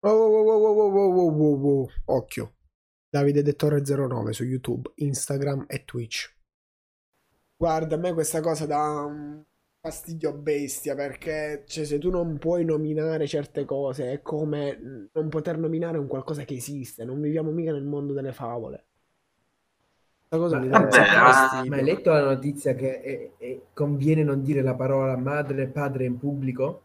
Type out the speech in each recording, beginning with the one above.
Oh, oh, oh, oh Occhio. Davide Dettore 09 su YouTube, Instagram e Twitch. Guarda, a me questa cosa dà un fastidio bestia perché cioè, se tu non puoi nominare certe cose è come non poter nominare un qualcosa che esiste. Non viviamo mica nel mondo delle favole. Questa cosa ma, mi dà vabbè, ah, ma hai letto la notizia che è, è, conviene non dire la parola madre e padre in pubblico?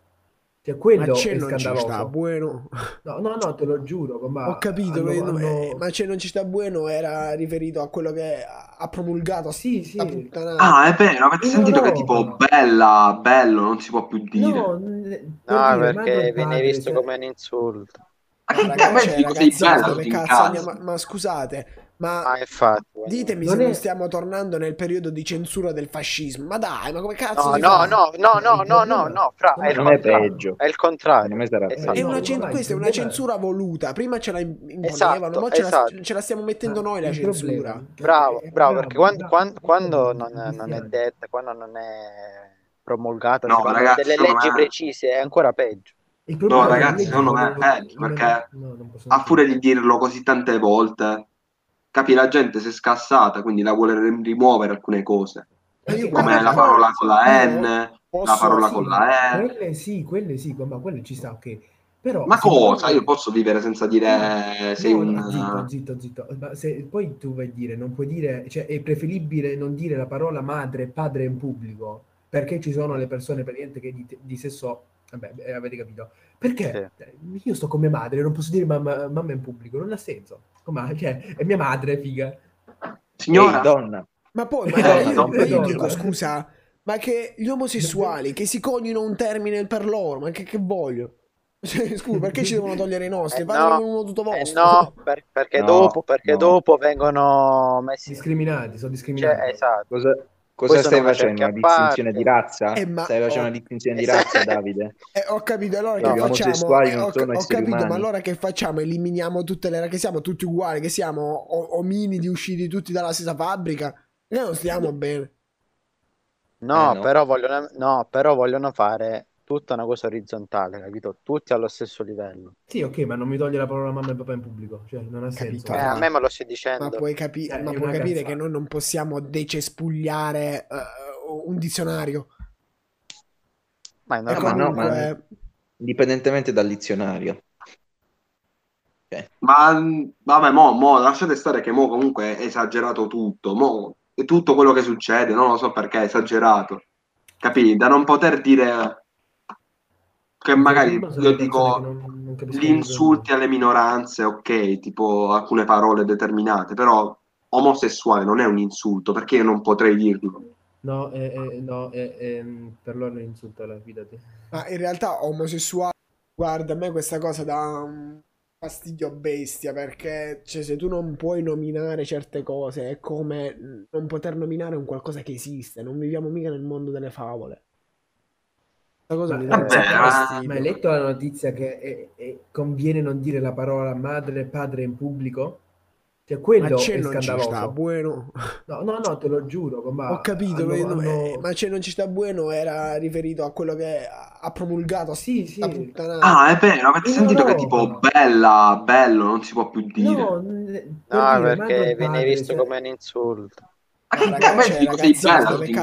Cioè, Ma quello è c'è non ci sta, bueno. No, no, no, te lo giuro, ma Ho capito, hanno- ma- no, hanno- eh, ma c'è non ci sta bueno era riferito a quello che ha promulgato Sì, sì. Ah, è vero, avete sentito che Europa. tipo bella, bello, non si può più dire. No, per No, dire e perché viene visto cioè- come un insulto. Ma che Ma cazzo, dico, sei bella ma? Ma scusate, ma Ah, infatti. ditemi Non se è- non stiamo tornando nel periodo di censura del fascismo. Ma dai, ma come cazzo No, no, no, no, no, no, no, no, fra, è il Non è contrario. peggio. È il contrario. Esatto. È una cen- questa è una censura voluta. Prima ce la im- imponevano, Esatto, mo ce la, esatto. ce la stiamo mettendo noi la censura. Bravo, eh, bravo, perché quando, quando- quando non, non è detta, quando non è promulgata No, ragazzi, delle leggi me- precise, è ancora peggio. No, è ragazzi, secondo me è peggio, perché a furia di dirlo così tante volte, capi, la gente si è scassata, quindi la vuole rim- rimuovere alcune cose. Come la parola con la N, la posso- parola sì, con la E. Quelle sì, quelle sì, ma quelle ci sta, ok. Però Ma se cosa? Io posso vivere senza dire No, sei no, un... zitto, zitto, zitto. Ma se poi tu vai a dire, non puoi dire, cioè è preferibile non dire la parola madre e padre in pubblico, perché ci sono le persone praticamente che di, di sesso, vabbè, eh, avete capito? Perché eh, io sto con mia madre, non posso dire mamma, mamma in pubblico, non ha senso. Come, cioè, è mia madre, figa. Signora, Ehi, donna. Ma poi, ma Eh, io, ma io no. dico, scusa, ma che gli omosessuali che si coniano un termine per loro, ma che, che voglio? Cioè, scusa, perché ci devono togliere i nostri? Eh, Fatelo no, uno tutto Eh, vostro. no, per- perché, No, dopo, perché no. dopo vengono messi... Discriminati, sono discriminati. Cioè, esatto. Cosa, Poi cosa stai facendo? Una distinzione di razza? Eh, ma- Stai facendo oh. una distinzione di razza, Davide? Eh, ho capito, allora No, che facciamo? Eh, non ho, sono ho capito, ma umani. allora che facciamo? Eliminiamo tutte le che siamo tutti uguali, che siamo o- ominidi usciti tutti dalla stessa fabbrica? Noi non stiamo bene. No, Eh, no. Però vogliono, no, però vogliono fare tutta una cosa orizzontale, capito? Tutti allo stesso livello. Sì, ok, ma non mi toglie la parola mamma e papà in pubblico, cioè non ha Capito. senso. Eh, a me me lo stai dicendo. Ma puoi, capi- Eh, ma puoi capire cazzata. che noi non possiamo decespugliare eh, un dizionario. Ma è ma normale. no, comunque, ma- Indipendentemente dal dizionario. ma vabbè, mo, mo, lasciate stare che mo comunque è esagerato tutto, mo, è tutto quello che succede, non lo so perché è esagerato, capì? Da non poter dire che magari io dico non- non gli insulti alle minoranze, ok, tipo alcune parole determinate, però omosessuale non è un insulto, perché io non potrei dirlo. No, eh, eh, no, eh, per loro è un insulto, alla fidati. ma in realtà omosessuale, guarda, a me questa cosa dà un fastidio bestia perché cioè, se tu non puoi nominare certe cose è come non poter nominare un qualcosa che esiste. Non viviamo mica nel mondo delle favole. Questa cosa Ma, mi vabbè, sacco ma- fastidio. ma hai letto la notizia che è- è- conviene non dire la parola madre e padre in pubblico? Cioè, Ma quello c'è è non ci sta, scandaloso. bueno. No, no, no, te lo giuro, ma Ho capito, hanno- ma- hanno- ma c'è non ci sta bueno era riferito a quello che ha promulgato Sì, sì. Ah, è vero, avete In sentito che Europa. tipo bella, bello, non si può più dire. No, per No, dire, perché viene visto cioè- come un insulto. Ma che Ragazzi,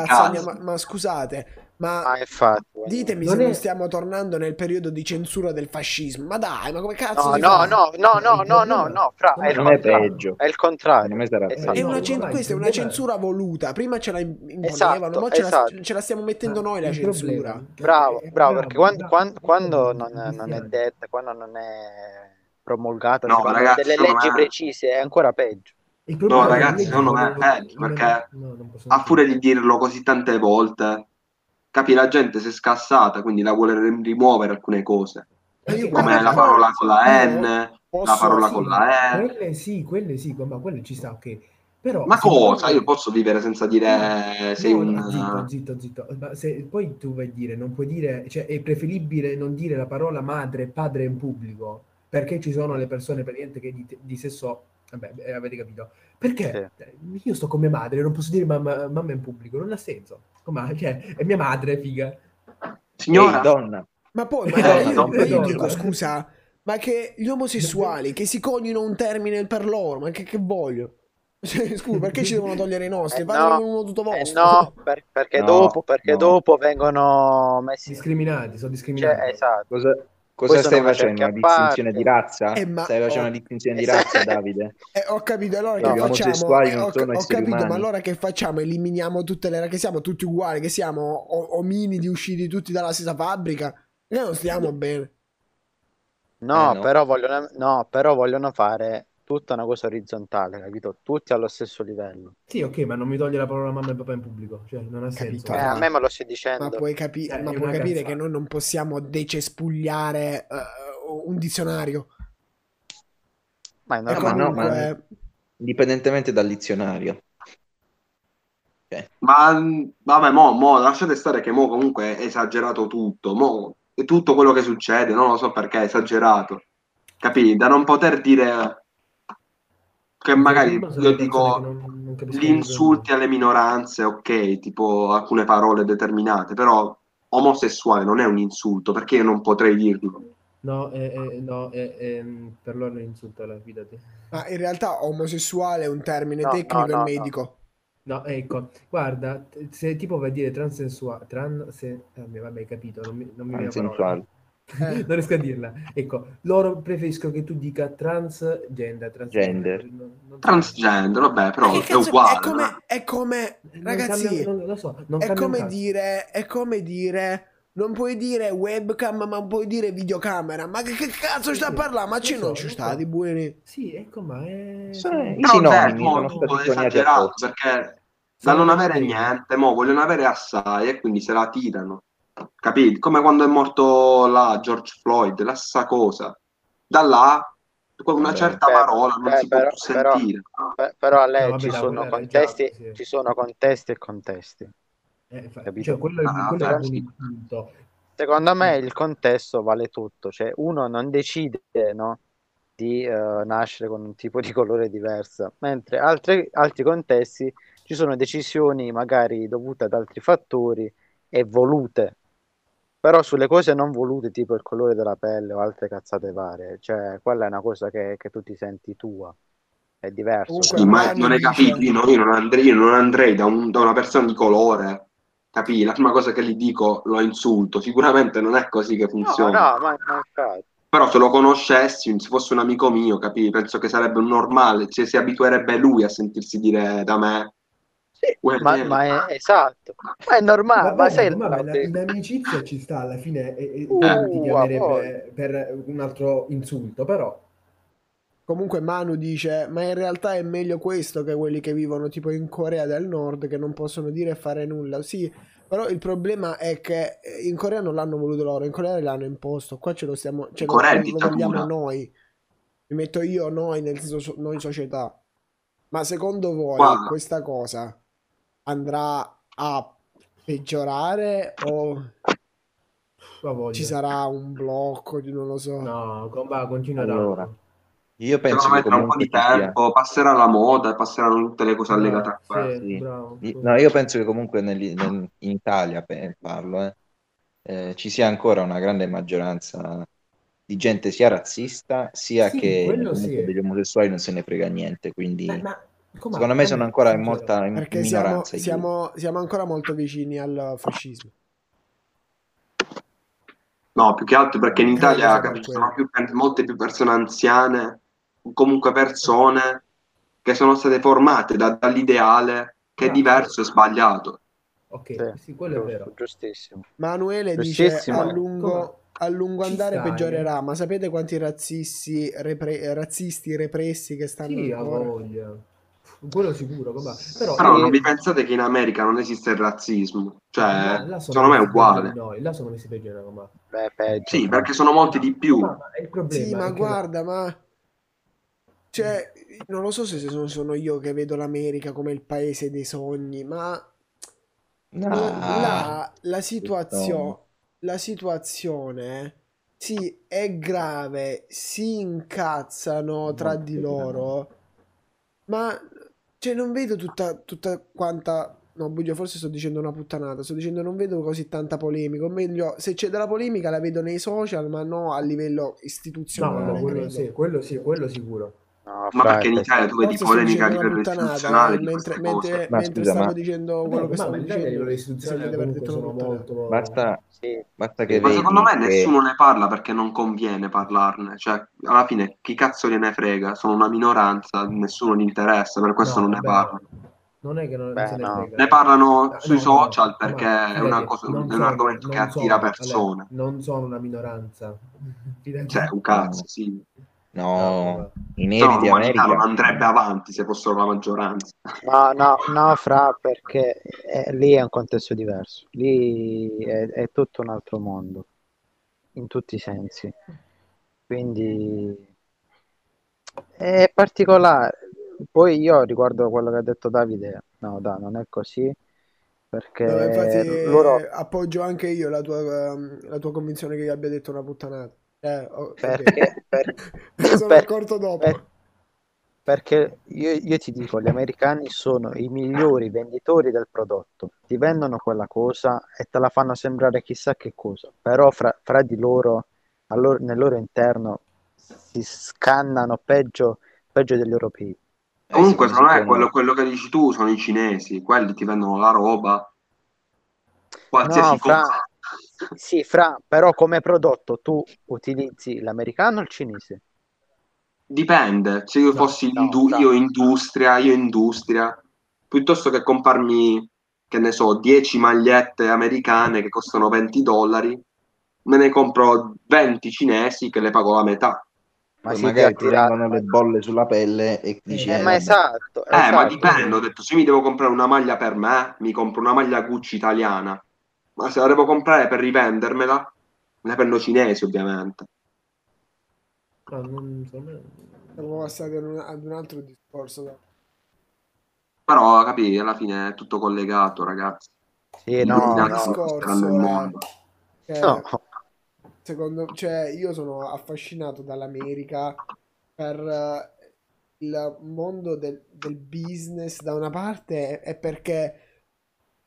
andiamo? Ma scusate, ma Ah, infatti. ditemi Non se è- non stiamo tornando nel periodo di censura del fascismo. Ma dai, ma come cazzo No, no, no, no, no, no, no, no, fra, è il Non è contrario. peggio. È il contrario. Esatto. È una cen- questa è una censura voluta. Prima ce la im- imponevano, Esatto, ce, la, esatto. ce la stiamo mettendo noi la censura. Bravo, bravo, perché quando, quando- quando non, non è detta, quando non è promulgata No, ragazzi, delle leggi me- precise, è ancora peggio. No, è ragazzi, secondo me è peggio, perché a furia di dirlo così tante volte, capi, la gente si è scassata, quindi la vuole rim- rimuovere alcune cose. Io Come la parola con la io N, la parola sì, con la E. Quelle sì, quelle sì, ma quelle ci sta, ok. Però Ma se cosa? Io posso vivere senza dire sei No, un... no, Zitto, zitto, zitto. Ma se poi tu vai a dire, non puoi dire, cioè è preferibile non dire la parola madre e padre in pubblico, perché ci sono le persone praticamente che di, di sesso, vabbè, eh, avete capito. Perché eh, io sto con mia madre, non posso dire mamma, mamma in pubblico, non ha senso. Come, cioè, è mia madre, figa. Signora, Ehi, donna. Ma poi, Eh, ma io, ma io dico, scusa, Ma che gli omosessuali che si coniino un termine per loro, ma che, che voglio? Cioè, scusa, perché ci devono togliere i nostri? Eh Fatelo no, uno tutto eh vostro. no, per- perché, No, dopo, perché no. dopo vengono messi... Discriminati, sono discriminati. Cioè, esatto. Cosa, Poi cosa sono stai facendo? Una distinzione di razza? Eh, ma- Stai facendo oh. una distinzione di Esatto. razza, Davide? Eh, ho capito, allora No, che facciamo? Eh, ho, ho capito, ma umani. allora che facciamo? Eliminiamo tutte le che siamo tutti uguali, che siamo o- ominidi usciti tutti dalla stessa fabbrica? Noi non stiamo bene. No, Eh, no. però vogliono, no, però vogliono fare tutta una cosa orizzontale, capito? Tutti allo stesso livello. Sì, ok, ma non mi toglie la parola mamma e papà in pubblico. Cioè, non ha senso. Capito. Eh, a me me lo stai dicendo. Ma puoi, capi- Eh, ma puoi capire cazzata. che noi non possiamo decespugliare eh, un dizionario. Ma è E ma normale. no, ma- comunque, Indipendentemente dal dizionario. Ma mh, vabbè, mo, mo, lasciate stare che mo comunque è esagerato tutto. Mo, è tutto quello che succede, non lo so perché è esagerato. Capì? Da non poter dire che magari io dico non- non capiscono gli insulti alle minoranze, ok, tipo alcune parole determinate, però omosessuale non è un insulto, perché io non potrei dirlo. No, eh, eh, no eh, per loro è un insulto alla fidati. ma in realtà omosessuale è un termine No, tecnico no, e no, no. medico. No, ecco, guarda, se tipo vai a dire transensuale, tran, se, vabbè, vabbè, hai capito, non mi, non mi viene Eh. Non riesco a dirla. Ecco, loro preferiscono che tu dica transgender, transgender. Gender. Non- non. Transgender, vabbè, però che è uguale. È come, no? è come- Non ragazzi, cambia- non- lo so, non è come dire, è come dire, non puoi dire webcam, ma puoi dire videocamera. Ma che, che cazzo sta a parlare? Ma ci non ci sta di buoni. Sì, ecco, ma è... Sono- I sinonimi certo, sono stati esagerato perché da non avere niente, mo vogliono avere assai e quindi se la tirano. Capito? Come quando è morto là George Floyd, la stessa cosa. Da là, con una Vabbè. certa Beh, parola non beh, si può però- più però- sentire. Pe- Però a lei No, vabbè, ci sono contesti, già, sì. ci sono contesti e contesti. Eh, cioè, quello è, Ah, quello è però un. Secondo me il contesto vale tutto, cioè uno non decide, no, di eh, nascere con un tipo di colore diverso, mentre altri, altri contesti ci sono decisioni magari dovute ad altri fattori e volute, però sulle cose non volute, tipo il colore della pelle o altre cazzate varie, cioè quella è una cosa che, che tu ti senti tua, è diverso. Comunque, Sì, ma non hai capito, io, no- non andrei, io non andrei da, un- da una persona di colore, capì? La prima cosa che gli dico lo insulto, sicuramente non è così che No, funziona. no, ma, ma infatti. Però se lo conoscessi, se fosse un amico mio, capì? Penso che sarebbe normale, cioè si abituerebbe lui a sentirsi dire da me. Sì, Guarda, ma, eh. ma è esatto, ma è normale, ma, Vabbè, sai, ma la- la- in amicizia ci sta alla fine e, e Uh, ti a chiamerebbe per un altro insulto, però Comunque Manu dice, ma in realtà è meglio questo che quelli che vivono tipo in Corea del Nord che non possono dire e fare nulla. Sì, però il problema è che eh, in Corea non l'hanno voluto loro, in Corea l'hanno imposto. Qua ce lo stiamo, cioè, Corea lo, lo vogliamo noi. Mi metto io, noi, nel senso so- noi società. Ma secondo voi Qua- questa cosa andrà a peggiorare o ci sarà un blocco di non lo so? No, comba, continua Allora, da... Io penso che tra un po' comunque di ci sia... tempo passerà la moda e passeranno tutte le cose allegate a questo. sì, sì. No, io penso che comunque nel- nel- in Italia, pe- parlo, eh, eh, ci sia ancora una grande maggioranza di gente sia razzista sia Sì, che sì. degli omosessuali non se ne frega niente. Quindi Ma- ma com'è? secondo me sono ancora in molta in Perché siamo, siamo, siamo ancora molto vicini al fascismo. No, più che altro perché in Italia ci sono più- molte più persone anziane, comunque persone che sono state formate da- dall'ideale che è Ah, diverso e sbagliato. Ok, Sì, sì, quello è vero. giustissimo. Manuele dice Giustissimo. a lungo, a lungo andare stai. peggiorerà, ma sapete quanti razzisti, repre- razzisti repressi che stanno Sì, ancora? Quello sicuro, com'è. Però, Però eh, non vi pensate che in America non esiste il razzismo? Cioè, là- sono secondo me è uguale. Noi, là sono messi peggio di noi, com'è. Beh, peggio. Sì, perché sono molti di più. Ma, ma il problema Sì, ma guarda, ma... Cioè, non lo so se sono, sono io che vedo l'America come il paese dei sogni, ma No, la, la situazio- la situazione sì, è grave, si incazzano tra di loro, ma cioè, non vedo tutta, tutta quanta No, Bugia, forse sto dicendo una puttanata. Sto dicendo non vedo così tanta polemica. O meglio, se c'è della polemica la vedo nei social, ma no a livello No, istituzionale. no, quello credo. sì, quello sì, quello sicuro. No, Ma perché in Italia tu vedi polemica a livello istituzionale eh, mentre, mentre, Ma mentre scusa, stavo ma- dicendo quello Beh, che stavo dicendo. detto una sono molto... Basta, sì. basta che Ma vedi secondo me che- nessuno ne parla perché non conviene parlarne. Cioè, alla fine, chi cazzo gliene frega? Sono una minoranza, nessuno gli interessa, per questo No, non ne parlano. Non è che non Beh, se ne no. frega. Ne parlano sui no, social no, perché è, una cosa- è un sono- argomento che attira sono- persone. Non sono una minoranza. Cioè, un cazzo, sì. No, i No, neri di l'umanità non America. andrebbe avanti se fossero la maggioranza. No, no, no, fra, perché eh, lì è un contesto diverso. Lì è, è tutto un altro mondo, in tutti i sensi. Quindi è particolare. Poi io riguardo quello che ha detto Davide, no, dai, non è così, perché No, infatti loro... eh, appoggio anche io la tua, ehm, la tua convinzione che io abbia detto una puttanata. Eh, oh, è. Perché, per- sono per- accorto dopo. per- perché io, io ti dico, gli americani sono i migliori venditori del prodotto, ti vendono quella cosa e te la fanno sembrare chissà che cosa, però fra, fra di loro, loro- nel loro interno, si scannano peggio, peggio degli europei. Eh, Comunque, me, sì, quello, quello che dici tu sono i cinesi, quelli ti vendono la roba, qualsiasi No, fra, cosa. Sì, fra, però come prodotto tu utilizzi l'americano o il cinese? Dipende, se io No, fossi no, indu- fra- io industria, io industria, piuttosto che comprarmi, che ne so, 10 magliette americane che costano 20 dollari, me ne compro 20 cinesi che le pago la metà. Ma si magari ti attira- vengono le bolle sulla pelle e dici, Eh, Eh, eh, ma esatto, Eh, ma esatto. dipende, ho detto, se mi devo comprare una maglia per me, mi compro una maglia Gucci italiana, ma se la devo comprare per rivendermela, me la prendo cinesi, ovviamente. No, non, secondo me- Siamo passati ad un, ad un altro discorso. dai. Però, capi, alla fine è tutto collegato, ragazzi. Sì, no, no, discorso, eh. Cioè, no. Secondo, cioè, io sono affascinato dall'America per eh, il mondo del, del business da una parte e perché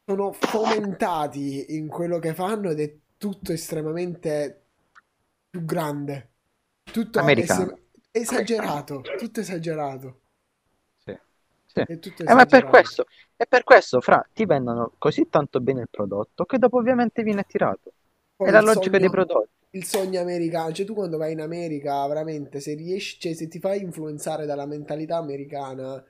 sono fomentati in quello che fanno ed è tutto estremamente più grande. Tutto Americano. es- esagerato, tutto esagerato. Sì. Sì. È tutto Eh, ma è per esagerato. questo, è per questo, fra, ti vendono così tanto bene il prodotto che dopo ovviamente viene attirato. Poi È la logica sogno- dei prodotti. il sogno americano, cioè tu quando vai in America, veramente, se riesci, cioè se ti fai influenzare dalla mentalità americana,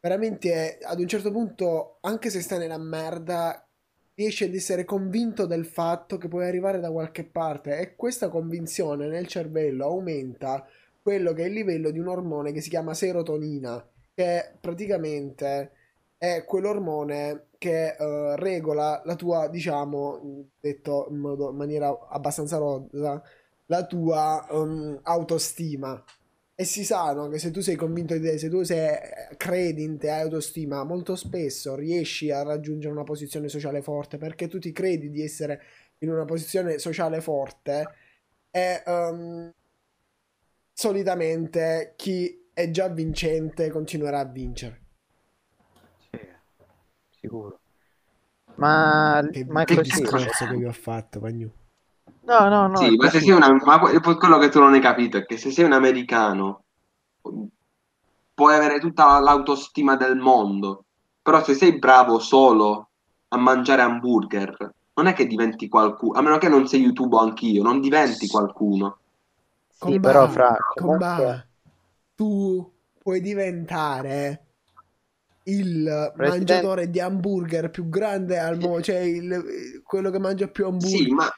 veramente ad un certo punto, anche se stai nella merda, riesci ad essere convinto del fatto che puoi arrivare da qualche parte e questa convinzione nel cervello aumenta quello che è il livello di un ormone che si chiama serotonina, che praticamente è quell'ormone che eh, regola la tua, diciamo, detto in, modo- in maniera abbastanza rozza, la tua ehm, autostima. E si sa, no, che se tu sei convinto di te, se tu sei, credi in te, hai autostima, molto spesso riesci a raggiungere una posizione sociale forte perché tu ti credi di essere in una posizione sociale forte e ehm, solitamente chi è già vincente continuerà a vincere. Sì, sicuro. Ma, Che, ma che discorso che vi ho fatto, Pagnu. No, no, no. Sì, ma se sei una, ma quello che tu non hai capito è che se sei un americano puoi avere tutta l'autostima del mondo, però se sei bravo solo a mangiare hamburger, non è che diventi qualcuno, a meno che non sei YouTube anch'io, non diventi qualcuno. Sì, Comba, però fra comba, comunque tu puoi diventare il Presidente- mangiatore di hamburger più grande al mondo, cioè il- quello che mangia più hamburger. Sì, ma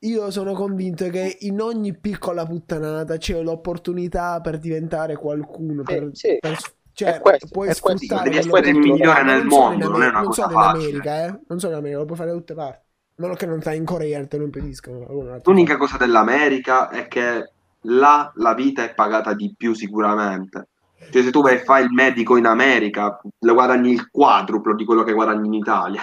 Io sono convinto che in ogni piccola puttanata c'è l'opportunità per diventare qualcuno, Sì, per, sì. per- cioè, questo, puoi sfruttare Devi essere il migliore nel non mondo, non è una non cosa in facile. America, eh? Non solo in America, lo puoi fare da tutte parti. A meno che non stai in Corea te lo impediscono. L'unica cosa dell'America è che là la vita è pagata di più sicuramente. Cioè se tu vai e fai il medico in America, le guadagni il quadruplo di quello che guadagni in Italia.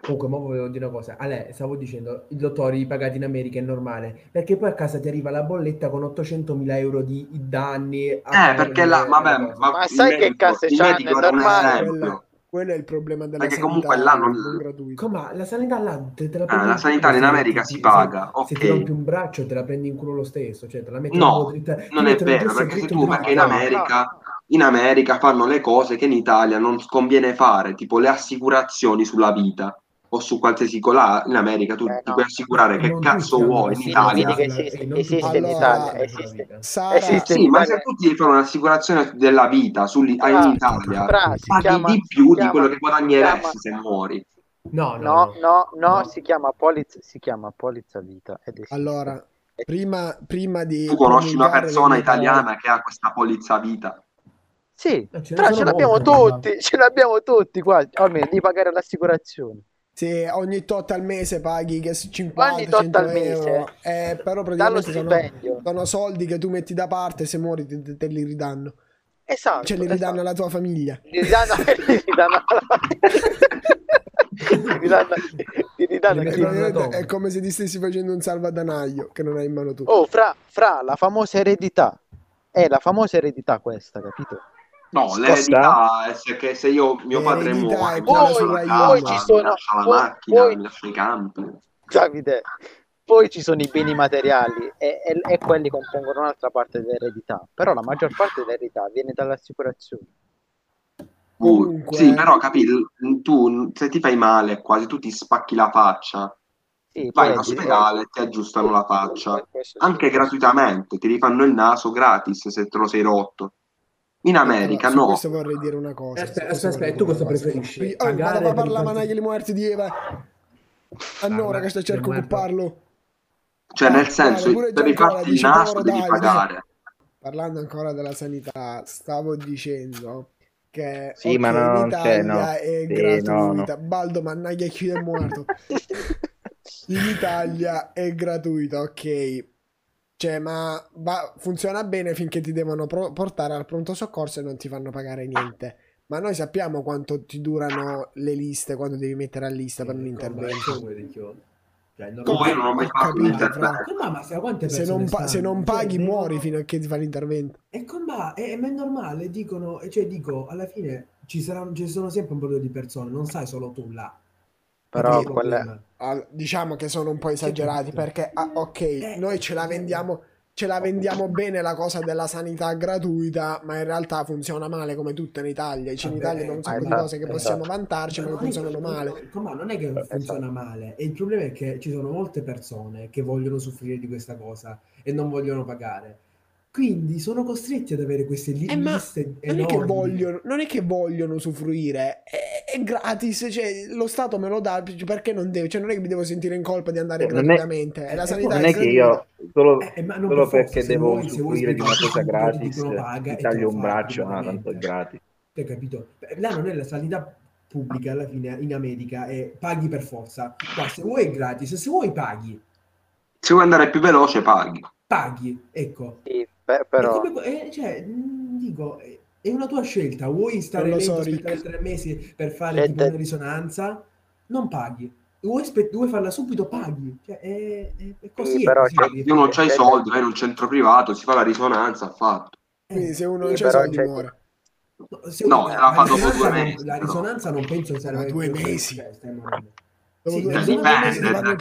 Comunque, ma volevo dire una cosa. Ale, stavo dicendo, i dottori pagati in America è normale, perché poi a casa ti arriva la bolletta con 800.000 euro di danni. Eh, perché là, vabbè, ma, Ma sai che case il c'hanno? medico È normale. Quello è il problema della Perché sanità comunque là non-. Come la sanità là te, te la Eh, prendi la in sanità in se- America se- si se- paga, Se ok. ti rompi un braccio te la prendi in culo lo stesso, cioè te la metti No, dritta- Non è vero, perché se tu, perché in no, America, in America fanno le cose che in Italia non conviene fare, tipo le assicurazioni sulla vita o su qualsiasi cosa. In America tu Eh, ti no. puoi assicurare che Non cazzo vuoi in Italia. esiste- in Italia, esiste. vita. Sara, Esiste. Sì, ma Italia- se tu ti devi fare un'assicurazione della vita sul- Fra- in Italia, paghi chiama- di più si di chiama- quello che guadagneresti se muori. No, no, No, no, no, No. si chiama polizza, si chiama polizza vita. allora, prima, prima di Tu conosci una persona italiana che ha questa polizza vita? Sì, Eh, ce però ce l'abbiamo tutti, ce l'abbiamo tutti qua, almeno di pagare l'assicurazione. Sì, ogni tot al mese paghi che s- 50 Ogni tot 100 al mese. euro. Eh, però praticamente sono, sono soldi che tu metti da parte se muori te, te- li ridanno. Esatto. Cioè li ridanno esatto. alla tua famiglia. Li ridanno, li ridanno li ridanno, ridanno praticamente dopo. è come se ti stessi facendo un salvadanaio che non hai in mano tu. Oh, fra, fra la famosa eredità. È la famosa eredità questa, capito? No, l'eredità è se, che se io, mio padre muore, Io. casa, Poi ci sono- la poi- macchina, poi- mi lascia i campi. Davide. Poi ci sono i beni materiali e, e- e quelli compongono un'altra parte dell'eredità. Però la maggior parte dell'eredità viene dall'assicurazione. Uh, Comunque- sì, però capito, tu se ti fai male quasi tu ti spacchi la faccia, Sì, vai poi in ospedale e ti aggiustano la faccia, anche gratuitamente, ti rifanno il naso gratis se te lo sei rotto. In America Allora, no. questo vorrei dire una cosa. Aspetta, questo aspetta, vorrei tu cosa preferisci? Oh, vado a per parlare i la managlia di muerti di Eva. Annora che sto cerco di occuparlo. Cioè, Ah, nel senso, pure il dice, naso, povero devi Davide. pagare. Parlando ancora della sanità, stavo dicendo che Sì, ma in non Italia c'è, no. è Sì, gratuita. no, Baldo Mannaglia chi è morto. In Italia è gratuita, ok. Cioè, ma va- funziona bene finché ti devono pro- portare al pronto soccorso e non ti fanno pagare niente. Ma noi sappiamo quanto ti durano le liste quando devi mettere a lista per un intervento. Cioè, non- Poi non ho mai fatto capito, l'intervento. Come ma se quante Se persone non, pa- se non Cioè, paghi, devono- muori fino a che ti fa l'intervento. E come è, ma è normale, dicono, cioè dico, alla fine ci saranno, ci sono sempre un po' di persone, non sai solo tu là. Però quella-. Al- diciamo che sono un po' esagerati perché, ah, ok, Eh, noi ce la eh, vendiamo, ce la vendiamo bene la cosa della sanità gratuita, ma in realtà funziona male come tutto in Italia. Cioè, in Italia abbiamo un sacco di esatto, cose che possiamo esatto. vantarci, ma che- funzionano male. Com'è, non è che funziona male, e il problema è che ci sono molte persone che vogliono soffrire di questa cosa e non vogliono pagare. Quindi sono costretti ad avere queste li- Eh, ma liste Non è, che vogliono, non è che vogliono usufruire, è, è gratis, cioè lo Stato me lo dà, perché non deve? Cioè non è che mi devo sentire in colpa di andare Eh, non è- gratuitamente, e la eh, sanità Non è è che io solo, Eh, ma non solo per forza, perché devo vuoi- se vuoi usufruire di una cosa gratis dicono paga ti e taglio un braccio, ah, tanto è automaticamente. gratis. Hai capito? Là non è la sanità pubblica alla fine in America, è paghi per forza. Qua se vuoi è gratis, se vuoi paghi. Se vuoi andare più veloce, paghi. Paghi, ecco. Sì, È però come- è- cioè, mh, dico, è- è una tua scelta. Vuoi stare lento, so, aspettare Rick. tre mesi per fare tipo una risonanza? Non paghi. Vuoi, aspe- vuoi farla subito? Paghi. Cioè, è, è- è così. Sì, è però così, devi Se uno non fare. c'ha i soldi, vai in un centro privato, si fa la risonanza, ha fatto. Quindi se uno Sì, non c'ha i soldi c'è- muore. No, se No, la fa dopo risonanza due non- mesi, La risonanza non penso che serve due mesi? Cioè. Dopo Sì, due, cioè, dopo due dipende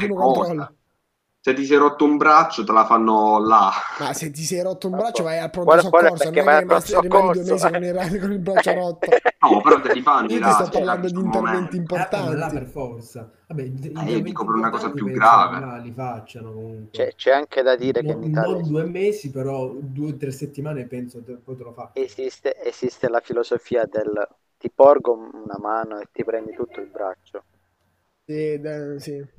Se ti sei rotto un braccio, te la fanno là. Ma se ti sei rotto un braccio vai al pronto è soccorso, perché non è vai che al rimasti- pronto rimani due mesi con il, con il braccio rotto. No, però te li fanno Io ti sto radi, parlando di un interventi. Eh, ma là importanti. per forza. Vabbè, i io dico per una cosa importanti più grave. là li facciano comunque. c'è, c'è anche da dire che No- in Italia non due mesi, però due o tre settimane penso te, poi te lo fa. esiste, esiste la filosofia del ti porgo una mano e ti prendi tutto il braccio. Sì, sì.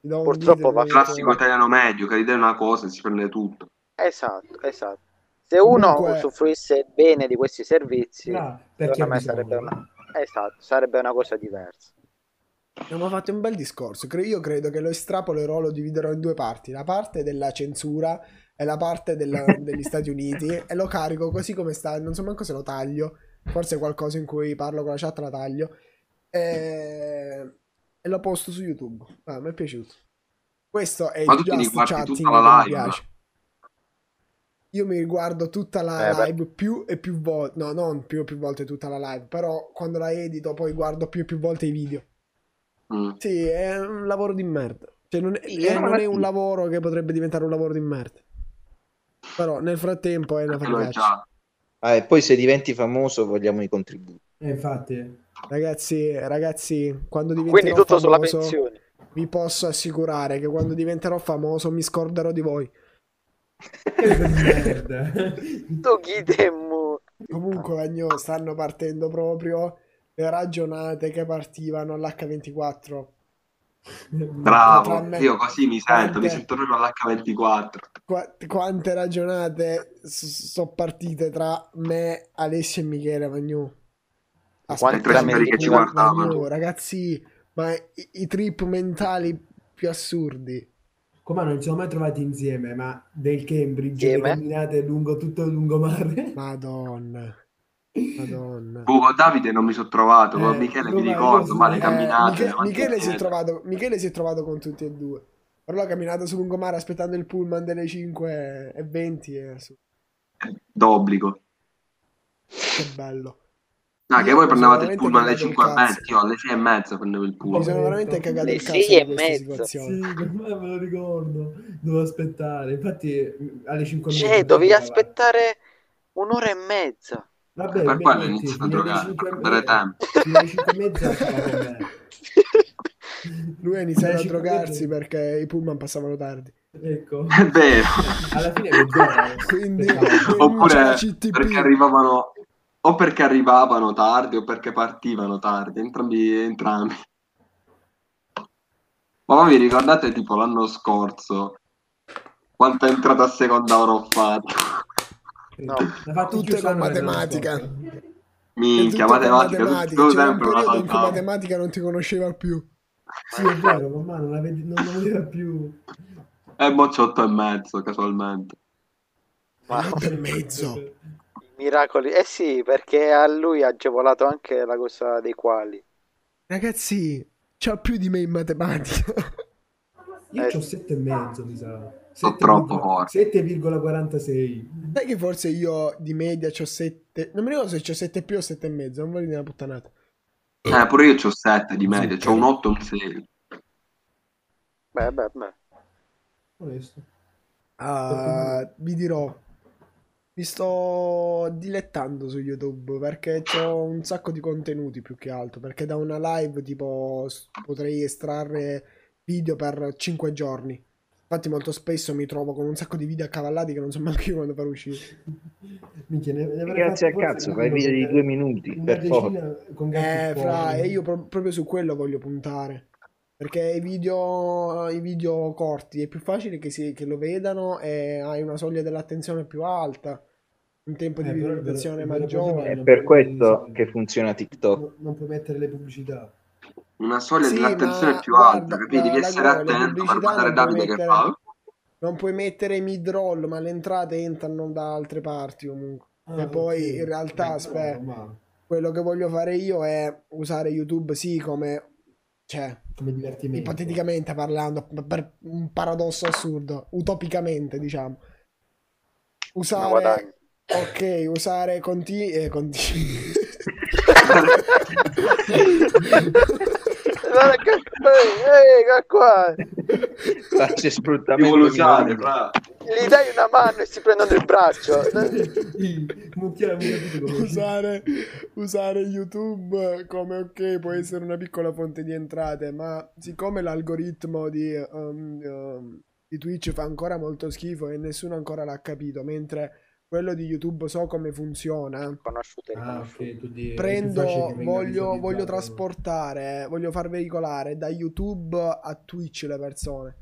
Purtroppo va- Classico italiano medio, che gli dai una cosa e si prende tutto. Esatto, esatto. Se uno Comunque- usufruisse bene di questi servizi, secondo me sarebbe una, esatto, sarebbe una cosa diversa. Abbiamo fatto un bel discorso. Io credo che lo estrapolerò, lo dividerò in due parti: la parte della censura e la parte della- degli Stati Uniti. E lo carico così come sta. Non so manco se lo taglio. Forse qualcosa in cui parlo con la chat la taglio. E, e lo posto su YouTube. Ah, mi è piaciuto. Questo è Ma il just chatting la mi live? piace. io mi riguardo tutta la Eh, beh. live più e più volte, no, non più e più volte tutta la live, però quando la edito poi guardo più e più volte i video. Mm. Sì, è un lavoro di merda. Cioè, non è, Sì, eh, non è un lavoro che potrebbe diventare un lavoro di merda. Però nel frattempo è una figaccia. già. Ah, e poi se diventi famoso vogliamo i contributi. Eh, infatti, Ragazzi, ragazzi, quando Quindi diventerò tutto sulla famoso, pensione. vi posso assicurare che quando diventerò famoso mi scorderò di voi. temo? Comunque, Vagno, stanno partendo proprio le ragionate che partivano all'H24. Tra Bravo, me- io così mi sento, mi quante- sento proprio all'H24. Qua- quante ragionate sono partite tra me, Alessio e Michele Vagnu? Quanti Aspetta, amici che ci guardavano. ragazzi, ma i, i trip mentali più assurdi. Come non ci siamo mai trovati insieme, ma del Cambridge, Insieme? camminate lungo tutto il lungomare. Madonna, madonna. Con Davide non mi sono trovato, con Eh, Michele come mi ricordo, ma le eh, camminate. Miche- le quante Michele, si trovato, Michele si è trovato con tutti e due. Però la camminata su lungomare aspettando il pullman delle 5 e 20 è su- D'obbligo. che bello. Ah, che voi mi prendevate il pullman alle veramente 5 e cagato il 20, io alle 6 e mezza prendevo il Mi pullman. sono veramente cagato Le il cazzo e in questa mezza. situazione. Sì, me lo ricordo. Dovevo aspettare. Infatti, alle 5 e mezza. Cioè, dovevi aspettare un'ora e mezza. Vabbè, per mi quello metti, inizio a fino alle giocare, 5 e per dare mezza- tempo. Alle 5 e mezza. Lui ha iniziato a drogarsi perché i pullman passavano tardi. Ecco. È vero. Alla fine mezz'ora. Quindi Aspettavo. denuncia Oppure perché arrivavano o perché arrivavano tardi o perché partivano tardi, entrambi entrambi. Ma voi vi ricordate tipo l'anno scorso quanta entrata a seconda ora ho fatto? No. Giussano con matematica. Minchia, tutto con matematica, matematica. tutto C'era sempre periodo in cui matematica non ti conosceva più. Sì, è vero, mamma non la vedi, non la vedeva più. E mo c'ho otto e mezzo, casualmente. Ma e mezzo. Miracoli. Eh sì, perché a lui ha agevolato anche la cosa dei quali. Ragazzi, c'ha più di me in matematica. Io Eh. ho 7 e mezzo, mi sa. Sono troppo forte. 7,46. Sai che forse io di media c'ho 7. Non mi ricordo se c'ho 7 più o 7 e mezzo. Non voglio dire una puttanata. Eh, pure io c'ho 7 di media, c'ho un 8 e un 6. Beh, beh, beh. Onesto. Ah, vi dirò. Mi sto dilettando su YouTube perché ho un sacco di contenuti più che altro. Perché da una live tipo potrei estrarre video per 5 giorni. Infatti molto spesso mi trovo con un sacco di video accavallati che non so manco io quando far uscire. Minchia, ne, ne Grazie forse cazzo, fai video di due minuti, per con Eh, fra, e io pro- proprio su quello voglio puntare. Perché i video, i video corti è più facile che, si- che lo vedano e hai una soglia dell'attenzione più alta, un tempo di Eh, visualizzazione maggiore. È per questo che funziona TikTok. Non, non puoi mettere le pubblicità. Una soglia Sì, dell'attenzione più alta, capito? Devi la essere attento per guardare non puoi Davide che mettere- fa. Non puoi mettere mid-roll, ma le entrate entrano da altre parti comunque. Ah, e poi ok. in realtà, aspetta, quello che voglio fare io è usare YouTube, sì, come... Cioè, come divertimento. ipoteticamente parlando, per un paradosso assurdo, utopicamente diciamo, usare. Ok, usare continui, eh. Guarda che- qua. Sfruttamento voglio usare. Gli dai una mano e si prendono il braccio. usare, usare YouTube come ok, può essere una piccola fonte di entrate, ma siccome l'algoritmo di, um, um, di Twitch fa ancora molto schifo e nessuno ancora l'ha capito, mentre quello di YouTube so come funziona. Conosciute, Ah, riconosciute. ok, tu di- è prendo, voglio, voglio trasportare, voglio far veicolare da YouTube a Twitch le persone.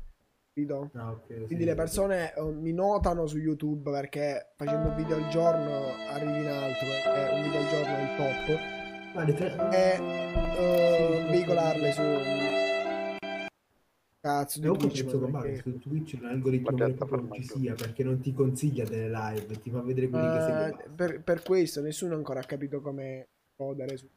Capito? Ah, ok, sì. Quindi le persone eh, mi notano su YouTube perché facendo un video al giorno arrivi in alto, perché un video al giorno è il top. Ma le tre- E eh, veicolarle su cazzo di È un Twitch. pezzo ma con perché- su Twitch l'algoritmo non ci sia perché non ti consiglia delle live, ti fa vedere quelli che segui. Eh, per, per questo nessuno ancora ha capito come codere su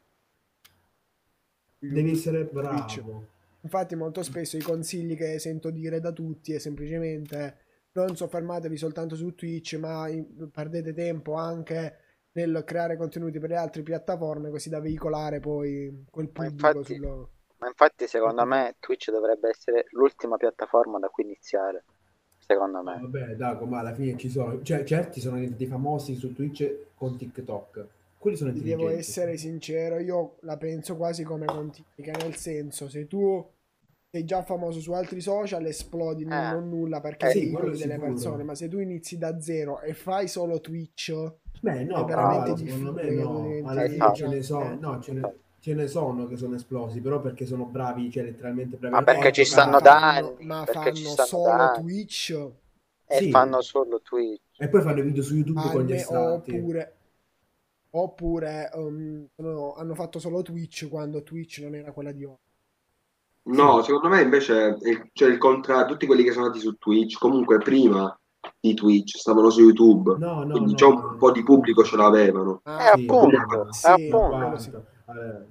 Devi essere Twitch. bravo. Infatti molto spesso i consigli che sento dire da tutti è semplicemente non soffermatevi soltanto su Twitch, ma in- perdete tempo anche nel creare contenuti per le altre piattaforme, così da veicolare poi quel pubblico infatti- sullo... Ma infatti, secondo me, Twitch dovrebbe essere l'ultima piattaforma da cui iniziare. Secondo me. vabbè, Dago, ma alla fine ci sono, cioè certi sono diventati famosi su Twitch con TikTok. Quelli sono devo essere sincero, io la penso quasi come Contica, nel senso, se tu sei già famoso su altri social, esplodi non, Eh. non nulla perché Eh, sei sì, delle sicuro. persone, ma se tu inizi da zero e fai solo Twitch, Beh, no, È veramente però, secondo me difficile no. Alla fine ce ne sono, no, ce ne, ce ne sono che sono esplosi, però perché sono bravi, cioè letteralmente bravi. Ma perché ci stanno ma da fanno, anni, ma perché ci fanno stanno solo. Twitch E Sì. fanno solo Twitch. E poi fanno i video su YouTube con gli estratti. oppure, oppure um, sono- hanno fatto solo Twitch quando Twitch non era quella di ora. No, secondo me invece c'è il contrario, tutti quelli che sono andati su Twitch, comunque prima di Twitch stavano su YouTube, No, no, quindi no, già un no. po' di pubblico ce l'avevano. Ah, Eh, sì, appunto, sì, eh, appunto. Vabbè,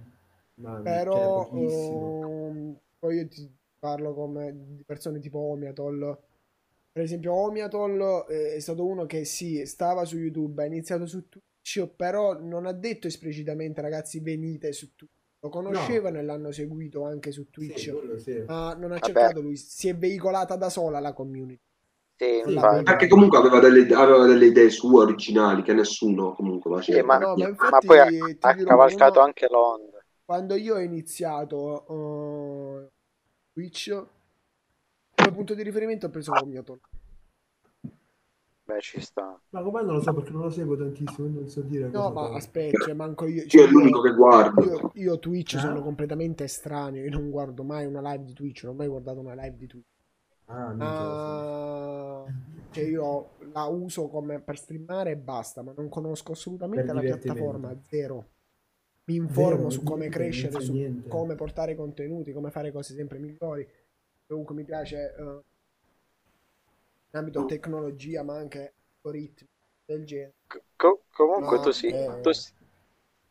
ma Però um, poi io ti parlo come di persone tipo Omiatol. Per esempio, Omiatol eh, è stato uno che sì, stava su YouTube, ha iniziato su Twitch, però non ha detto esplicitamente ragazzi venite su Twitch. Lo conoscevano e l'hanno seguito anche su Twitch, Sì, quello sì. ma non ha Vabbè. cercato lui, si è veicolata da sola la community. Sì, Sì, infatti. Perché comunque aveva delle, aveva delle idee sue originali che nessuno comunque faceva. Sì, ma- No, ma ma poi ha, ha cavalcato uno- anche l'onda. Quando io ho iniziato uh, Twitch, come punto di riferimento ho preso Omiatol. Beh, ci sta. Ma come non lo so perché non lo seguo tantissimo, non so dire No, cosa ma fare. aspetta, cioè, manco io. Io cioè, è l'unico che guardo. io, io Twitch Ah? sono completamente estraneo. Io non guardo mai una live di Twitch. Non ho mai guardato una live di Twitch. Ah, Ma cioè, io la uso come per streamare e basta. Ma non conosco assolutamente Per la piattaforma. Zero. Mi informo Zero, su come niente, crescere, su niente. come portare contenuti, come fare cose sempre migliori. Comunque mi piace eh, in ambito tecnologia, ma anche algoritmi del genere. Co- comunque No, tu, sì, eh, tu,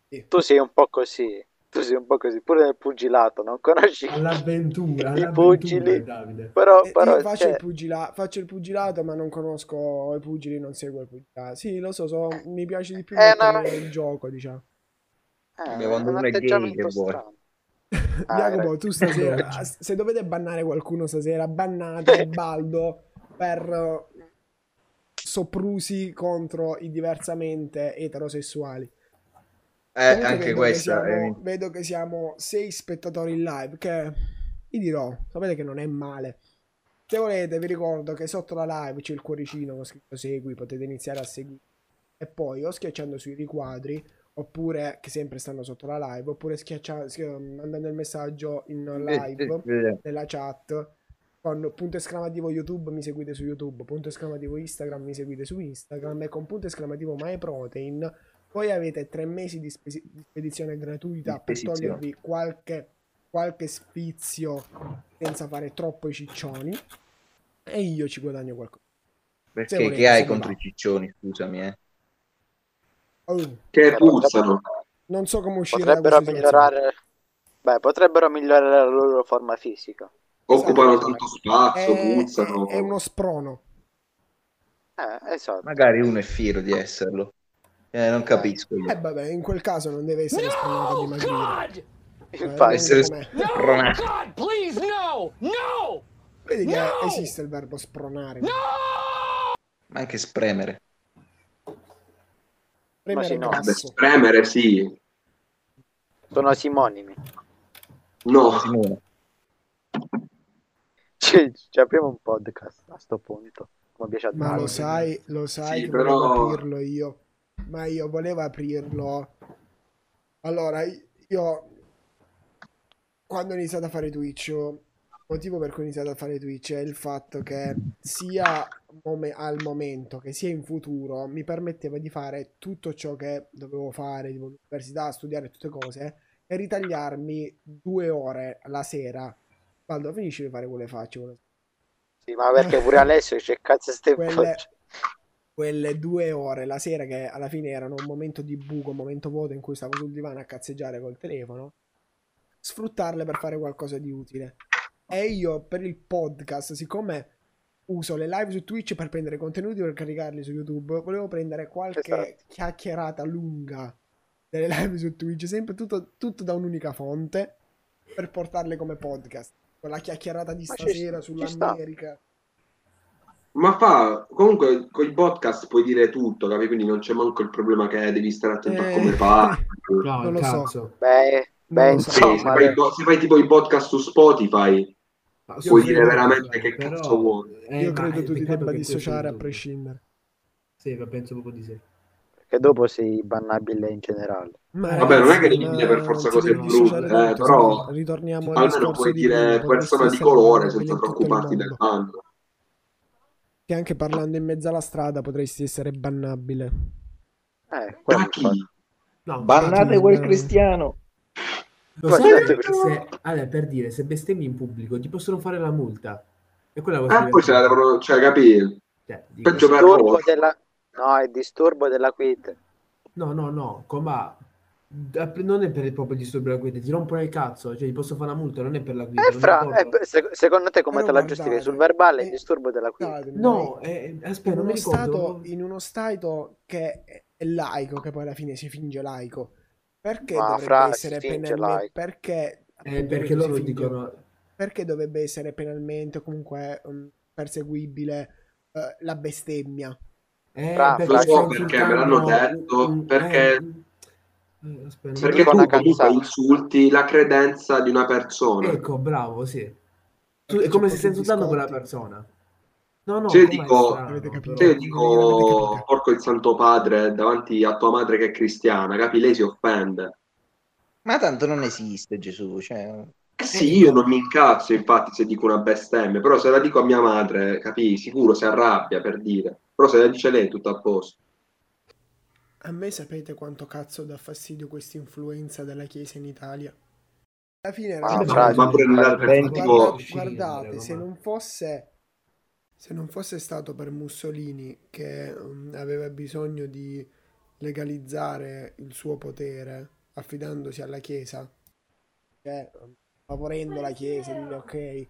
sì. tu sei un po' così. Tu sei un po' così. Pure nel pugilato, non conosci All'avventura, i pugili. Davide. Però, Eh, però io faccio, cioè, il pugila- faccio il pugilato, ma non conosco i pugili, non seguo il pugilato. Sì, lo so, so- mi piace di più Eh, no. in gioco, diciamo. Eh, quando un uno è gay, atteggiamento che vuoi? Ah, Jacopo, tu stasera, se dovete bannare qualcuno stasera, bannate Baldo per eh, soprusi contro i diversamente eterosessuali. Eh, Comunque anche vedo che questa siamo- è- vedo che siamo sei spettatori in live, che vi dirò, sapete che non è male. Se volete, vi ricordo che sotto la live c'è il cuoricino con scritto segui, potete iniziare a seguire. E poi o schiacciando sui riquadri, oppure che sempre stanno sotto la live, oppure schiaccia- schi- mandando il messaggio in live nella chat con punto esclamativo YouTube mi seguite su YouTube, punto esclamativo Instagram mi seguite su Instagram e con punto esclamativo MyProtein voi avete tre mesi di, spesi- di spedizione gratuita per Spedizione. togliervi qualche, qualche sfizio senza fare troppo i ciccioni e io ci guadagno qualcosa. Perché volete, che hai contro i ciccioni, scusami, eh? Oh, Che puzzano. non so come uscire Potrebbero migliorare. Beh, potrebbero migliorare la loro forma fisica. Occupano Esatto. tanto spazio, È, puzzano. è- è uno sprono. Eh, esatto. Magari uno è fiero di esserlo. Eh, non capisco io. E vabbè, in quel caso non deve essere spronato di magia. Infatti, essere spronato. God, please, no! No! Vedi che No! esiste il verbo spronare. Ma anche spremere. Premere sì, no. Beh, grasso. spremere sì. sono simonimi. No. Simone. Ci, ci apriamo un podcast a sto punto. Come piace a Ma lo sai, lo sai Sì, che però- volevo aprirlo io. Ma io volevo aprirlo. Allora, io quando ho iniziato a fare Twitch, motivo per cui ho iniziato a fare Twitch è il fatto che sia mom- al momento che sia in futuro mi permetteva di fare tutto ciò che dovevo fare, tipo l'università, studiare tutte cose e ritagliarmi due ore la sera. Vado, finisci di fare quelle facce. quelle- Sì, ma perché pure Alessio c'è cazzo stai Quelle- quelle due ore la sera che alla fine erano un momento di buco, un momento vuoto in cui stavo sul divano a cazzeggiare col telefono, sfruttarle per fare qualcosa di utile. E io per il podcast, siccome uso le live su Twitch per prendere contenuti per caricarli su YouTube. Volevo prendere qualche Esatto. chiacchierata lunga delle live su Twitch, sempre tutto, tutto da un'unica fonte per portarle come podcast. Con la chiacchierata di Ma ci- stasera ci sull'America. Ma fa, comunque con i podcast puoi dire tutto, capi? Quindi non c'è manco il problema che devi stare attento a Eh. come parli. No, Non lo so. cazzo. Beh, Non beh so. Sì, se, insomma, fai, se fai tipo i podcast su Spotify, Ma puoi dire veramente che però- cazzo vuoi. eh, Io credo tu ti debba dissociare a prescindere. Sì, ma penso proprio di sì. che dopo sei bannabile in generale. Ma Vabbè, non è che dire per forza cose brutte, eh, però ritorniamo al almeno discorso puoi di dire persona di colore senza preoccuparti del danno. Che anche parlando in mezzo alla strada potresti essere bannabile. Eh, Da chi? No, Bannate quel cristiano. Lo sai che se, allora, per dire, se bestemmi in pubblico ti possono fare la multa. E quella cosa Eh, poi se la devono, cioè, capì? Cioè, dico- Disturbo della... No, è disturbo della quiete. No, no, no, da- non è per il proprio disturbo della guida, ti rompono il cazzo, cioè ti posso fare una multa, non è per la guida. Eh, fra, eh, se- secondo te come Però te la giustifichi? Sul verbale eh, è disturbo della quiete. Scusatemi, No, eh, aspetta, in non mi ricordo. stato, in uno stato che è laico, che poi alla fine si finge laico, perché Ma dovrebbe fra, essere penalmente... Perché, Eh, perché loro finge- dicono... Perché dovrebbe essere penalmente o comunque um, perseguibile eh, la bestemmia? Eh, Fra, perché lo so stai perché me l'hanno detto, un- perché- eh, eh, aspetta, Perché tu una comunque insulti la credenza di una persona. Ecco, bravo, sì. Tu- è come se stai insultando quella persona. No, no, Se io com'è dico- capito? Se io però. dico porco il santo padre davanti a tua madre che è cristiana, capi? Lei si offende. Ma tanto non esiste Gesù, cioè... Eh sì, io non mi incazzo infatti se dico una bestemmia, però se la dico a mia madre, capi? Sicuro si arrabbia per dire. Però se la dice lei tutto a posto. A me sapete quanto cazzo dà fastidio questa influenza della Chiesa in Italia? Alla fine, Ma ragazzi, Ma Scindere, guardate, ma- se non fosse se non fosse stato per Mussolini che mm, aveva bisogno di legalizzare il suo potere affidandosi alla Chiesa, cioè favorendo la Chiesa, dire ok,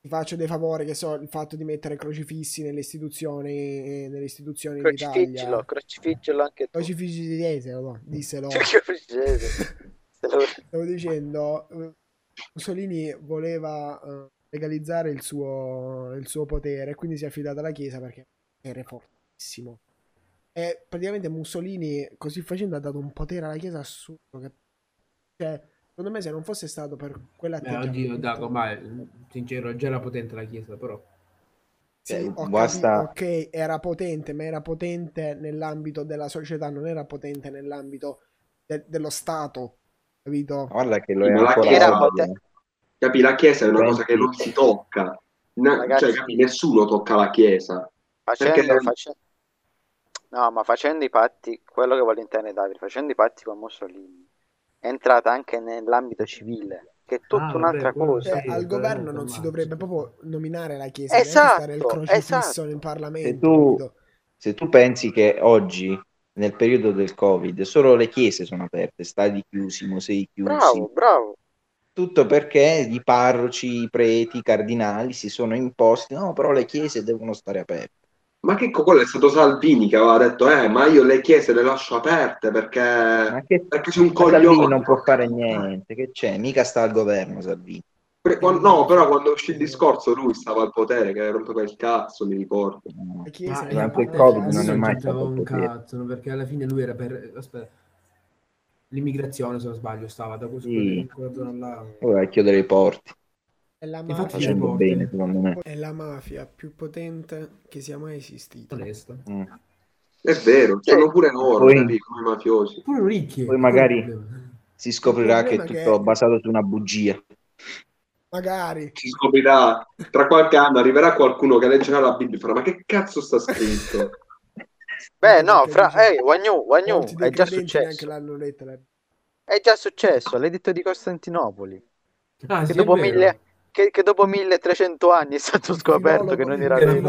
ti faccio dei favori, che so, il fatto di mettere crocifissi nelle istituzioni, nelle istituzioni d'Italia. Crocifiggilo, crocifiggilo anche tu. Crocifissi di Chiesa, no, disselo. Stavo dicendo, eh, Mussolini voleva eh, legalizzare il suo, il suo potere e quindi si è affidato alla Chiesa perché era fortissimo. E praticamente Mussolini, così facendo, ha dato un potere alla Chiesa assurdo. Che, cioè, secondo me, se non fosse stato per Eh, quell'atteggiamento, oddio, Dago, ma sincero, già era potente la chiesa, però. sì, Eh, ho basta- capito, ok, era potente, ma era potente nell'ambito della società, non era potente nell'ambito de- dello Stato, capito? Guarda che lo la ancora Chiesa- oggi, Capi? La Chiesa è una cosa che non si tocca. Na- Ragazzi- cioè, capi? Nessuno tocca la Chiesa. Facendo, Perché- No, ma facendo i patti, quello che voglio intendere Davide, facendo i patti con Mussolini, è entrata anche nell'ambito civile, che è tutta Ah, vabbè, un'altra quello cosa. Cioè, al governo non si dovrebbe proprio nominare la Chiesa, Esatto, stare il crocifisso esatto. Se Parlamento. tu, capito? se tu pensi che oggi, nel periodo del Covid, solo le chiese sono aperte, stadi chiusi, musei chiusi, Bravo, bravo. Tutto perché i parroci, i preti, i cardinali si sono imposti, no, però le chiese devono stare aperte. Ma che co- quello è stato Salvini che aveva detto, eh, ma io le chiese le lascio aperte perché, Ma che perché sei un ma Salvini coglione. non può fare niente, che c'è? Mica sta al governo Salvini. No, però quando uscì il discorso lui stava al potere, che rompeva il cazzo, mi ricordo. Ma durante una il Covid non è mai stato un al potere. cazzo, perché alla fine lui era per... Aspetta. L'immigrazione, se non sbaglio, stava da questo, Sì. quella zona là. Ora a chiudere i porti, È la mafia, bene secondo me. è la mafia più potente che sia mai esistita. Onesta. Mm. È vero, sono pure loro, Poi- come i mafiosi. Pure ricchi. Poi magari- problema. Si scoprirà che è tutto che- basato su una bugia. Magari. Si scoprirà, tra qualche anno arriverà qualcuno che leggerà la Bibbia e farà, ma che cazzo sta scritto? Beh, no, fra... Ehi, Wagnu, Wagnu, dei è già successo. la- È già successo, l'editto di Costantinopoli. Ah, Che sì, dopo, mille, che, che dopo 1300 anni è stato scoperto che non era vero.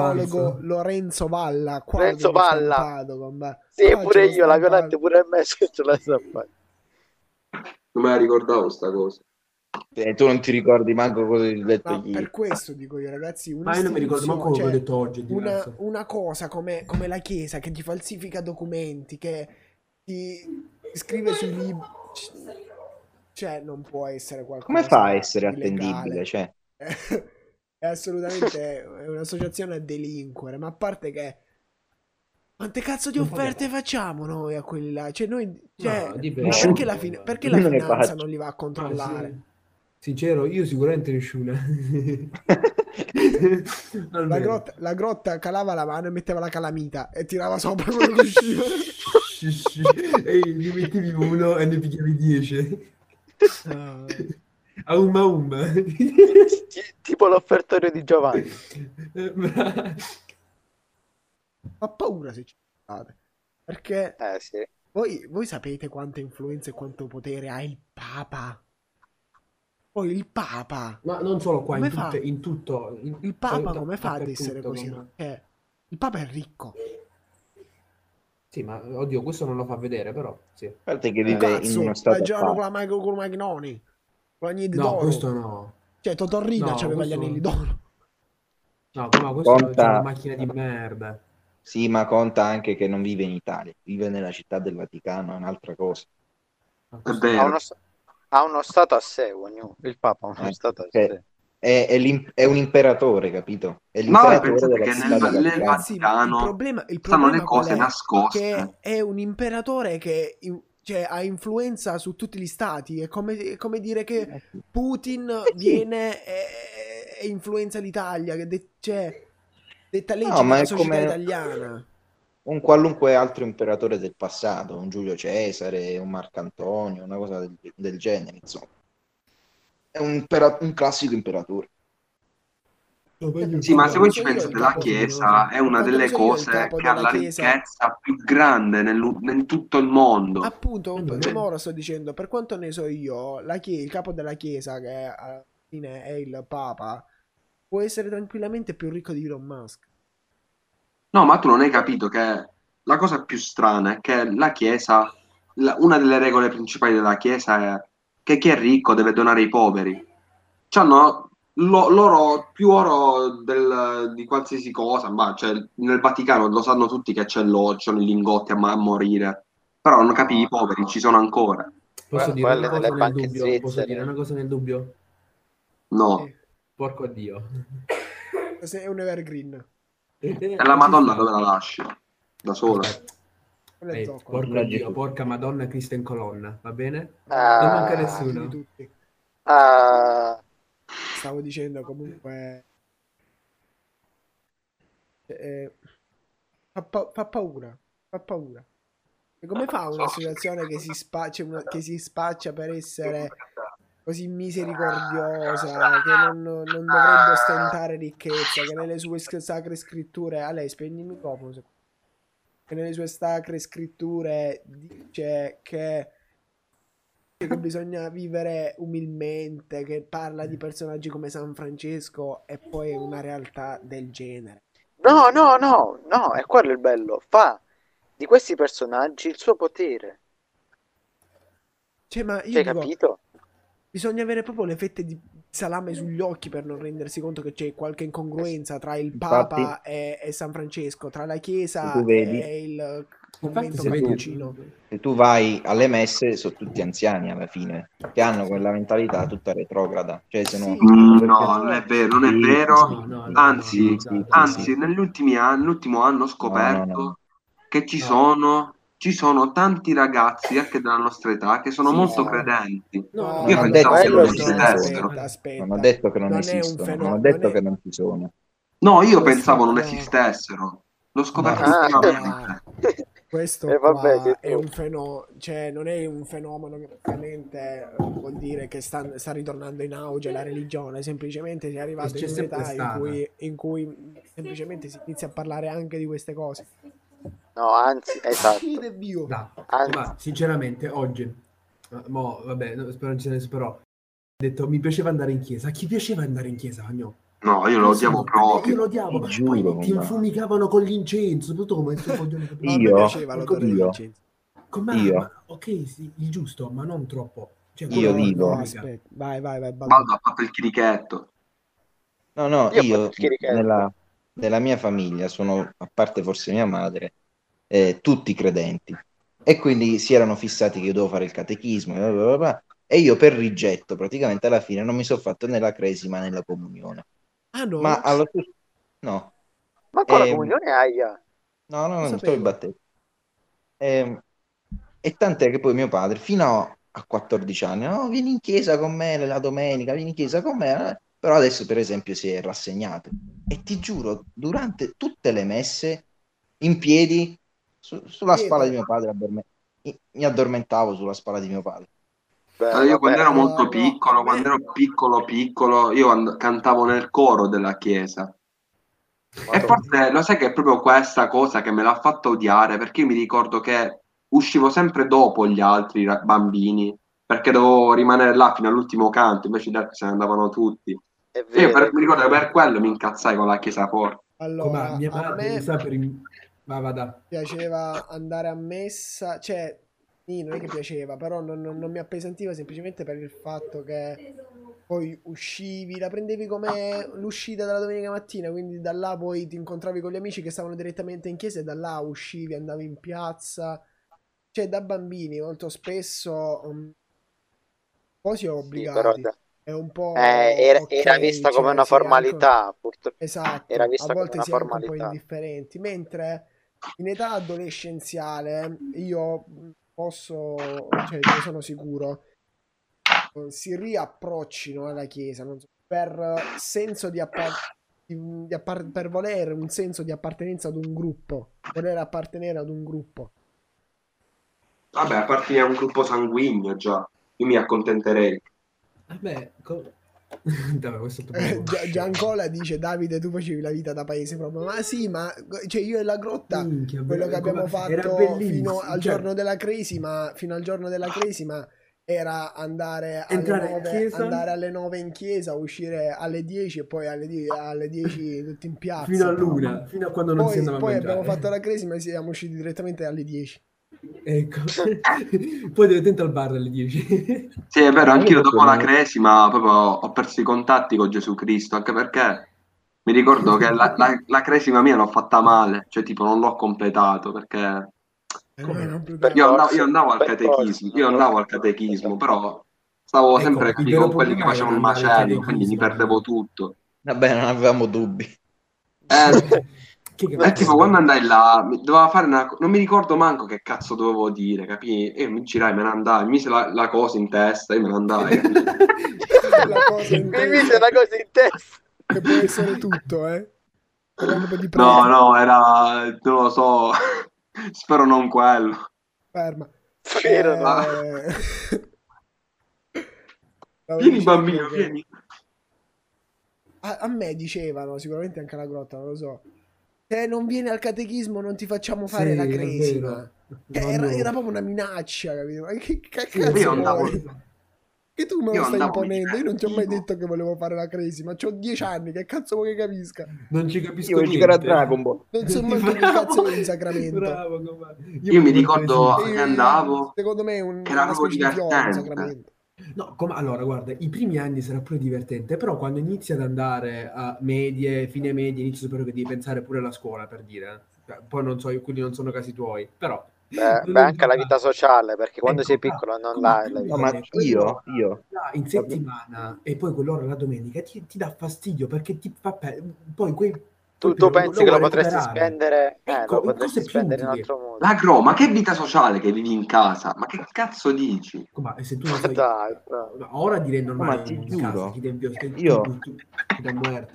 Lorenzo Valla. qua Lorenzo Valla. stampato, com'è. Sì, Qua pure io, la stampato. violante pure a me ce l'ha stampata. Non me la ricordavo sta cosa. Eh, tu non ti ricordi manco cosa hai detto Ma ieri. per questo dico io, ragazzi, una Ma io non mi ricordo manco quello che ho cioè, detto oggi. una, una cosa come, come la Chiesa che ti falsifica documenti, che ti scrive sui libri, cioè non può essere qualcosa Come fa a essere di legale. attendibile? Cioè, È assolutamente è un'associazione a delinquere, ma a parte che quante cazzo di offerte facciamo noi a quelli là? Cioè noi, cioè, No, perché la, fin- perché la finanza non li va a Ah, controllare? sì. Sincero, io sicuramente nessuna. La grotta, la grotta calava la mano e metteva la calamita e tirava sopra quello che usciva. E ne mettevi uno e ne picchiavi 10. Ah. A umma umma. Ti- tipo l'offertorio di Giovanni. Bra- Fa paura se ci pensate. Perché Eh sì. voi, voi sapete quanta influenza e quanto potere ha il Papa? Poi il Papa, Ma non solo qua, in, Come fa? tutte- in tutto. in- il Papa da- come fa ad essere così? come- Cioè, il Papa è ricco. Sì, ma oddio, questo non lo fa vedere, però. Sì. a parte che Eh, vive in Cazzo, uno la stato girano con la Michael con i macchinoni. Con gli anelli No, d'oro. questo no. Cioè, Totorrida No, c'aveva questo- gli anelli d'oro. No, ma questo Conta- è una macchina di merda. Sì, ma conta anche che non vive in Italia, vive nella città del Vaticano, è un'altra cosa. Ma È questo- Ha vero. uno, ha uno stato a sé, ognuno. Il Papa ha uno Eh, stato a sé. È, è è un imperatore, capito? È l'imperatore della che nel, Vaticano. Il problema, il stanno le problema qual cose è? nascoste? che è un imperatore che in- cioè, ha influenza su tutti gli stati. È come, è come dire che Eh. Putin sì. viene e, e influenza l'Italia. Che de- cioè, detta legge No, della società come- italiana. Un qualunque altro imperatore del passato, un Giulio Cesare, un Marcantonio, una cosa del, del genere, insomma. È un, impera- un classico imperatore. Sì, ma se voi ci pensate, la Chiesa è una delle cose che ha la ricchezza più grande nel, in tutto il mondo. Appunto, Eh, come ora sto dicendo, per quanto ne so io, la chie- il capo della chiesa, che alla fine è il Papa, può essere tranquillamente più ricco di Elon Musk. No, ma tu non hai capito che la cosa più strana è che la Chiesa, la- una delle regole principali della Chiesa è che chi è ricco deve donare ai poveri. C'hanno lo- loro più oro del- di qualsiasi cosa, ma cioè, nel Vaticano lo sanno tutti che c'è l'oro, c'hanno i lingotti a, ma- a morire. Però non capi, i poveri ci sono ancora. Posso dire una quelle cosa delle nel banche dubbio? Posso svizzere. dire una cosa nel dubbio? No, Eh, Porco Dio. se è un evergreen. E la Madonna dove la lasci? Da sola. Quello è Ehi, zoccolo. porco a Leggi Dio, porca Madonna Cristo in colonna, va bene? Ah. Non manca Di nessuno. tutti. Ah, Stavo dicendo comunque... eh, fa, pa- fa paura, fa paura. E come fa un'associazione che si spaccia, una- che si spaccia per essere così misericordiosa, che non, non dovrebbe ostentare ricchezza, che nelle sue sacre scritture... A lei spegni il microfono. se- Che nelle sue sacre scritture dice che che bisogna vivere umilmente, che parla di personaggi come San Francesco e poi una realtà del genere. no, no, no, no, è quello il bello. Fa di questi personaggi il suo potere. Cioè, ma io Cioè, dico, capito? Bisogna avere proprio le fette di salame sugli occhi per non rendersi conto che c'è qualche incongruenza tra il Infatti- Papa e, e San Francesco, tra la Chiesa Se vedi- e il Infatti, convento se cappuccino. Se tu vai alle messe, sono tutti anziani alla fine, che hanno quella mentalità tutta retrograda. Cioè, se no, Sì. Mm, no, non è vero, non è Sì, vero. No, no, no, Anzi, no, no, Anzi, sì. negli ultimi anni, l'ultimo anno ho scoperto No, no, no. che ci No. sono, ci sono tanti ragazzi anche della nostra età che sono Sì, molto no. credenti. No, no, Io pensavo che no, non no, esistessero. Non ho detto che non, Non esistono, fenomeno- non ho detto non è- che non ci sono. No, io Questo pensavo non esistessero. L'ho scoperto Ah. ultimamente. Questo Eh, vabbè, è un fenomeno, cioè non è un fenomeno che praticamente eh, vuol dire che sta, sta ritornando in auge la religione, semplicemente si è arrivato C'è in un'età in cui, in cui semplicemente si inizia a parlare anche di queste cose. No, anzi, esatto. Da. Anzi, Ma sinceramente oggi, eh, mo, vabbè, no, spero non ce ne però, ho detto mi piaceva andare in chiesa. A chi piaceva andare in chiesa, Agno? No, io lo odiavo Io proprio. lo odiavo. Ti giuro, Poi ti ma- infumicavano con l'incenso, tutto come se coglione No, a me Io? piaceva Io? l'odore di Io? incenso. Com'è? Io? Ma- ok, sì, il giusto, ma non troppo. Cioè, Io dico- No, no, aspetta, vai, vai, vai. Baldo. Baldo ha fatto il chirichetto. No, no, Io io il nella, nella mia famiglia sono, a parte forse mia madre, eh, tutti credenti. E quindi si erano fissati che io dovevo fare il catechismo, bla bla bla e io per rigetto praticamente alla fine non mi sono fatto né la cresima né la comunione. Ah no? Ma allo stesso... No, Ma con la Ehm, comunione aia. no, no, non sto battendo. Ehm, E, tant'è che poi mio padre, fino a 14 anni, no, vieni in chiesa con me la domenica, vieni in chiesa con me, eh. però adesso per esempio si è rassegnato. E ti giuro, durante tutte le messe, in piedi, su- sulla spalla di mio padre, addorme- mi addormentavo sulla spalla di mio padre. Beh, Allora, io vabbè. quando ero molto no, piccolo, quando ero piccolo piccolo, io and- cantavo nel coro della chiesa. E Madonna. forse lo sai che è proprio questa cosa che me l'ha fatto odiare, perché io mi ricordo che uscivo sempre dopo gli altri ra- bambini, perché dovevo rimanere là fino all'ultimo canto, invece gli altri se ne andavano tutti. È E io vero, per- mi ricordo che per quello mi incazzai con la chiesa forte. Allora, Come mia a madre me mi sa per i- Va, vada. piaceva andare a messa, cioè, sì, non è che piaceva, però non, non- non mi appesantiva semplicemente per il fatto che poi uscivi, la prendevi come l'uscita della domenica mattina, quindi da là poi ti incontravi con gli amici che stavano direttamente in chiesa e da là uscivi, andavi in piazza. Cioè, da bambini molto spesso um, un po' si è Sì, obbligati. però da- È un po' eh, era, ok, era vista come cioè, una sì, anche- formalità. purtroppo. Esatto, Era a vista come volte una si è anche un po' formalità. indifferenti, mentre in età adolescenziale io posso, cioè ne sono sicuro, si riapproccino alla Chiesa, non so, per senso di, appar- di- di appar- per volere un senso di appartenenza ad un gruppo, voler appartenere ad un gruppo. Vabbè, appartiene a un gruppo sanguigno già, io mi accontenterei. Vabbè, co- Vabbè, questo è Eh. Gia- Giancola dice Davide tu facevi la vita da paese proprio ma sì ma cioè io e la grotta Minchia, quello che abbiamo fatto fino al cioè, giorno della cresima fino al giorno della cresima era andare alle, Entrare in 9, chiesa. andare alle 9 in chiesa uscire alle 10 e poi alle, die- alle 10 tutti in piazza fino all'una, fino a quando non si poi, andava a poi abbiamo fatto la cresima e siamo usciti direttamente alle 10 Ecco. Poi direttamente al bar alle 10. Sì, è vero, anch'io io dopo la cresima proprio ho perso i contatti con Gesù Cristo, anche perché mi ricordo che la, la- la cresima mia l'ho fatta male, cioè tipo non l'ho completato perché Eh, Come? io andavo, io andavo al catechismo, io andavo al catechismo, però stavo Ecco, sempre qui con quelli che facevano il macello, quindi mi perdevo tutto. Vabbè, non avevamo dubbi. Eh, Chi che è tipo quando andai là, doveva fare una... non mi ricordo manco che cazzo dovevo dire, capi? E mi girai, me ne andai, mi mise la, la cosa in testa, io me ne andai. capì? La cosa in Mi testa. mise una cosa in testa. che può essere tutto eh No, no, era, non lo so, spero non quello. ferma Spero, no. Eh, stavo Vieni dicendo bambino, che- vieni. A, a me dicevano, sicuramente anche alla grotta, non lo so. Se non vieni al catechismo non ti facciamo fare Sì, la cresima. era, era proprio una minaccia, capito? Ma che, che cazzo io andavo-? Che tu me io lo stai imponendo. Io non ti ho mai detto che volevo fare la cresima. C'ho dieci anni, che cazzo vuoi che capisca? Non ci capisco Io niente. a Dragon Ball. Non so manco che cazzo è un sacramento. Bravo, com'è. Io mi ricordo- che Eh, andavo, Secondo me è un, che era una proprio specie di fiore, un divertente. sacramento. No, come, allora, guarda, i primi anni sarà pure divertente, però quando inizi ad andare a medie, fine medie, inizio superiore, che devi pensare pure alla scuola, per dire. eh. Poi non so, quindi non sono casi tuoi, però... Beh, beh, anche la vita sociale, perché quando Ecco, sei ah, piccolo non come l'hai la vita No, ma vieni, sociale. io, io, là in settimana e poi quell'ora la domenica ti, ti dà fastidio perché ti fa pe- poi quei Tu, tu lo- pensi lo che lo potresti recuperare. spendere, eh, Ecco, lo potresti spendere in altro modo. La Gro, ma che vita sociale che vivi in casa? Ma che cazzo dici? Ma se tu non sai Dai, ora direi normale Ma ti giuro, casa, ti chi- io- ti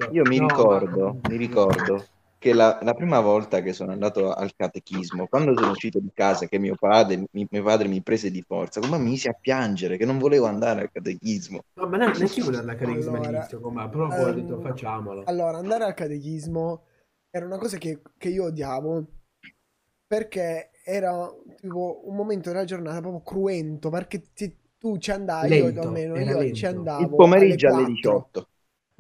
mi ricordo, mi ricordo che la, la prima volta che sono andato al catechismo, quando sono uscito di casa, che mio padre, mi- mio padre mi prese di forza, come mi mise a piangere che non volevo andare al catechismo. No, ma neanche io volevo andare a catechismo Allora, all'inizio, com'è, però poi ho ehm, detto facciamolo. Allora, andare al catechismo era una cosa che, che io odiavo perché era tipo un momento della giornata proprio cruento perché ti- tu ci andavi, io Lento, almeno era io lento. ci andavo Il pomeriggio alle alle 4. 18.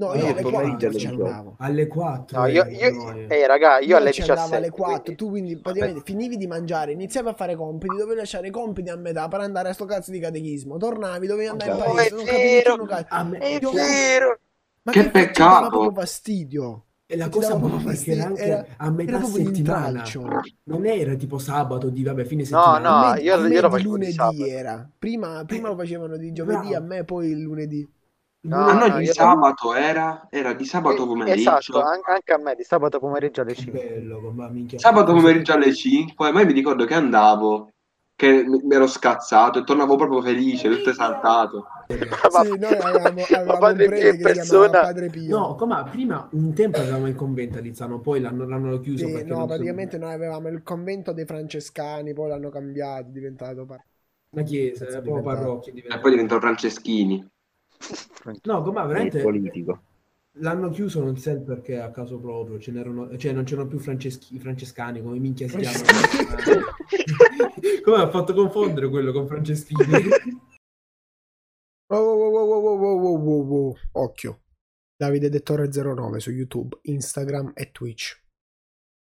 No, io io alle il 4 pomeriggio ci alle diciotto. andavo. Alle 4. No, io, io, eh, raga, io, Io alle ci andavo 17. alle 4, quindi- tu quindi praticamente finivi di mangiare, iniziavi a fare compiti, dovevi lasciare i compiti a metà per andare a sto cazzo di catechismo, tornavi, dovevi andare in Oh, paese, è non capivi vero! A me- È Io- vero! Ma Che che, peccato! dava proprio fastidio. E la cosa proprio è che era fastidio, anche era- a metà Era settimana. Non era tipo sabato di vabbè, fine No, settimana. no, A me- io- a me io lo di facevo di lunedì era. Prima, prima lo facevano di giovedì, Bravo. a me poi il lunedì. No, A noi no, di io- sabato era, era di sabato Eh, pomeriggio. Esatto, an- anche a me di sabato pomeriggio alle Che 5. bello. Sabato pomeriggio alle 5, ma io mi ricordo che andavo, che mi ero scazzato e tornavo proprio felice, tutto esaltato. Sì, noi avevamo, avevamo un Padre Pio prete persona. Padre. No, come prima un tempo avevamo il convento a Lizzano, poi l'hanno, l'hanno chiuso Sì, perché no, praticamente noi avevamo il convento dei francescani, poi l'hanno cambiato, è diventato par- una chiesa, è proprio parrocchia. E poi diventavo Franceschini. No, com'è È veramente politico. l'hanno chiuso non so il perché a caso proprio, ce n'erano, cioè non c'erano più franceschi, francescani come minchia si chiamano. come ha fatto confondere quello con Franceschini? Oh, oh, oh, oh, oh, oh, oh, oh, oh. Occhio. Davide Dettore 09 su YouTube, Instagram e Twitch.